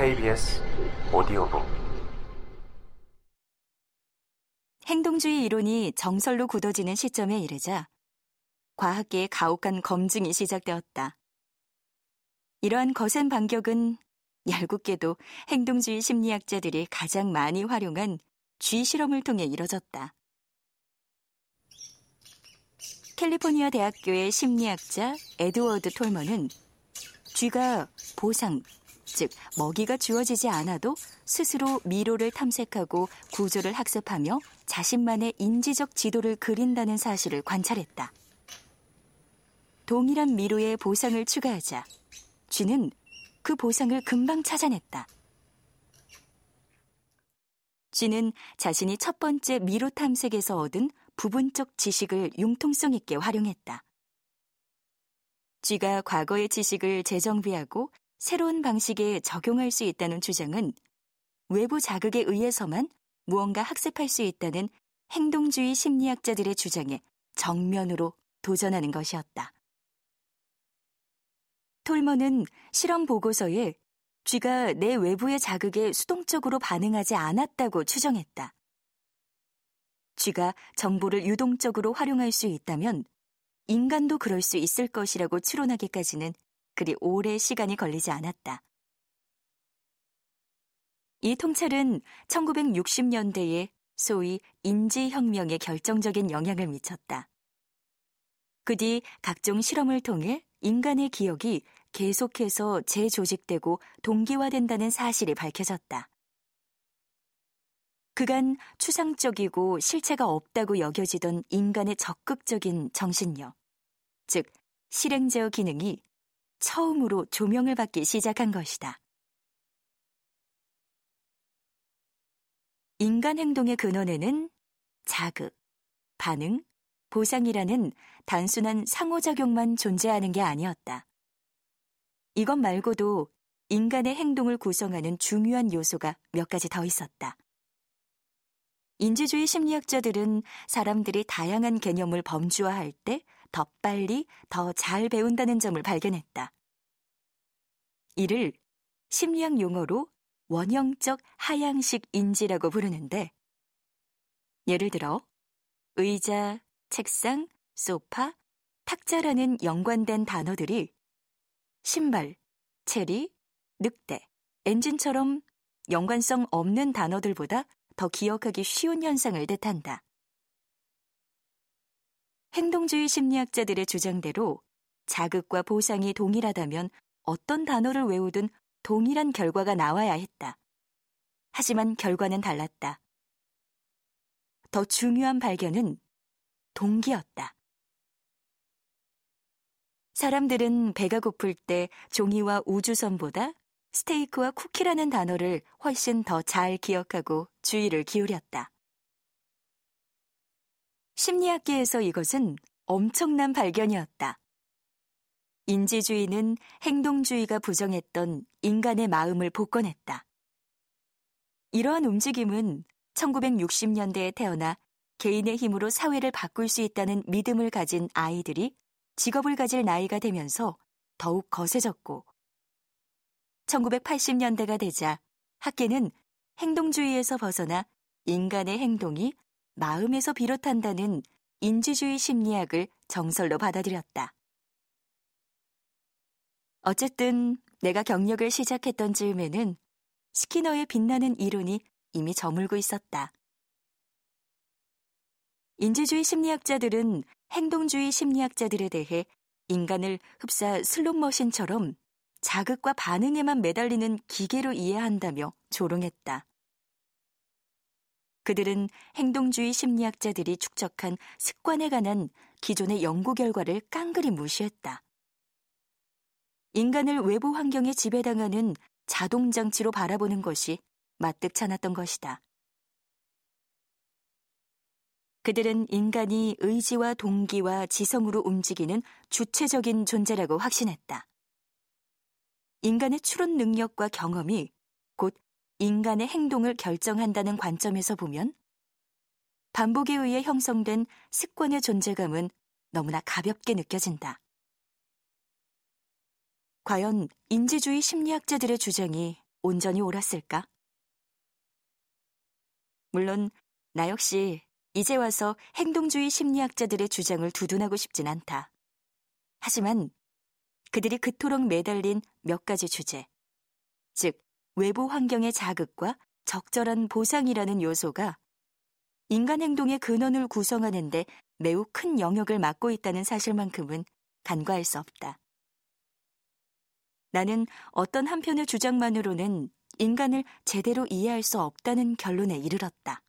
KBS 오디오북 행동주의 이론이 정설로 굳어지는 시점에 이르자 과학계의 가혹한 검증이 시작되었다. 이러한 거센 반격은 얄궂게도 행동주의 심리학자들이 가장 많이 활용한 쥐 실험을 통해 이뤄졌다. 캘리포니아 대학교의 심리학자 에드워드 톨먼은 쥐가 보상, 즉 먹이가 주어지지 않아도 스스로 미로를 탐색하고 구조를 학습하며 자신만의 인지적 지도를 그린다는 사실을 관찰했다. 동일한 미로에 보상을 추가하자 쥐는 그 보상을 금방 찾아냈다. 쥐는 자신이 첫 번째 미로 탐색에서 얻은 부분적 지식을 융통성 있게 활용했다. 쥐가 과거의 지식을 재정비하고 새로운 방식에 적용할 수 있다는 주장은 외부 자극에 의해서만 무언가 학습할 수 있다는 행동주의 심리학자들의 주장에 정면으로 도전하는 것이었다. 톨머는 실험 보고서에 쥐가 내 외부의 자극에 수동적으로 반응하지 않았다고 추정했다. 쥐가 정보를 유동적으로 활용할 수 있다면 인간도 그럴 수 있을 것이라고 추론하기까지는 그리 오래 시간이 걸리지 않았다. 이 통찰은 1960년대에 소위 인지혁명에 결정적인 영향을 미쳤다. 그 뒤 각종 실험을 통해 인간의 기억이 계속해서 재조직되고 동기화된다는 사실이 밝혀졌다. 그간 추상적이고 실체가 없다고 여겨지던 인간의 적극적인 정신력, 즉 실행제어 기능이 처음으로 조명을 받기 시작한 것이다. 인간 행동의 근원에는 자극, 반응, 보상이라는 단순한 상호작용만 존재하는 게 아니었다. 이것 말고도 인간의 행동을 구성하는 중요한 요소가 몇 가지 더 있었다. 인지주의 심리학자들은 사람들이 다양한 개념을 범주화할 때 더 빨리, 더 잘 배운다는 점을 발견했다. 이를 심리학 용어로 원형적 하향식 인지라고 부르는데, 예를 들어, 의자, 책상, 소파, 탁자라는 연관된 단어들이 신발, 체리, 늑대, 엔진처럼 연관성 없는 단어들보다 더 기억하기 쉬운 현상을 뜻한다. 행동주의 심리학자들의 주장대로 자극과 보상이 동일하다면 어떤 단어를 외우든 동일한 결과가 나와야 했다. 하지만 결과는 달랐다. 더 중요한 발견은 동기였다. 사람들은 배가 고플 때 종이와 우주선보다 스테이크와 쿠키라는 단어를 훨씬 더 잘 기억하고 주의를 기울였다. 심리학계에서 이것은 엄청난 발견이었다. 인지주의는 행동주의가 부정했던 인간의 마음을 복권했다. 이러한 움직임은 1960년대에 태어나 개인의 힘으로 사회를 바꿀 수 있다는 믿음을 가진 아이들이 직업을 가질 나이가 되면서 더욱 거세졌고 1980년대가 되자 학계는 행동주의에서 벗어나 인간의 행동이 마음에서 비롯한다는 인지주의 심리학을 정설로 받아들였다. 어쨌든 내가 경력을 시작했던 즈음에는 스키너의 빛나는 이론이 이미 저물고 있었다. 인지주의 심리학자들은 행동주의 심리학자들에 대해 인간을 흡사 슬롯머신처럼 자극과 반응에만 매달리는 기계로 이해한다며 조롱했다. 그들은 행동주의 심리학자들이 축적한 습관에 관한 기존의 연구 결과를 깡그리 무시했다. 인간을 외부 환경에 지배당하는 자동장치로 바라보는 것이 마뜩찮았던 것이다. 그들은 인간이 의지와 동기와 지성으로 움직이는 주체적인 존재라고 확신했다. 인간의 추론 능력과 경험이 곧 인간의 행동을 결정한다는 관점에서 보면 반복에 의해 형성된 습관의 존재감은 너무나 가볍게 느껴진다. 과연 인지주의 심리학자들의 주장이 온전히 옳았을까? 물론 나 역시 이제 와서 행동주의 심리학자들의 주장을 두둔하고 싶진 않다. 하지만 그들이 그토록 매달린 몇 가지 주제, 즉 외부 환경의 자극과 적절한 보상이라는 요소가 인간 행동의 근원을 구성하는데 매우 큰 영역을 맡고 있다는 사실만큼은 간과할 수 없다. 나는 어떤 한편의 주장만으로는 인간을 제대로 이해할 수 없다는 결론에 이르렀다.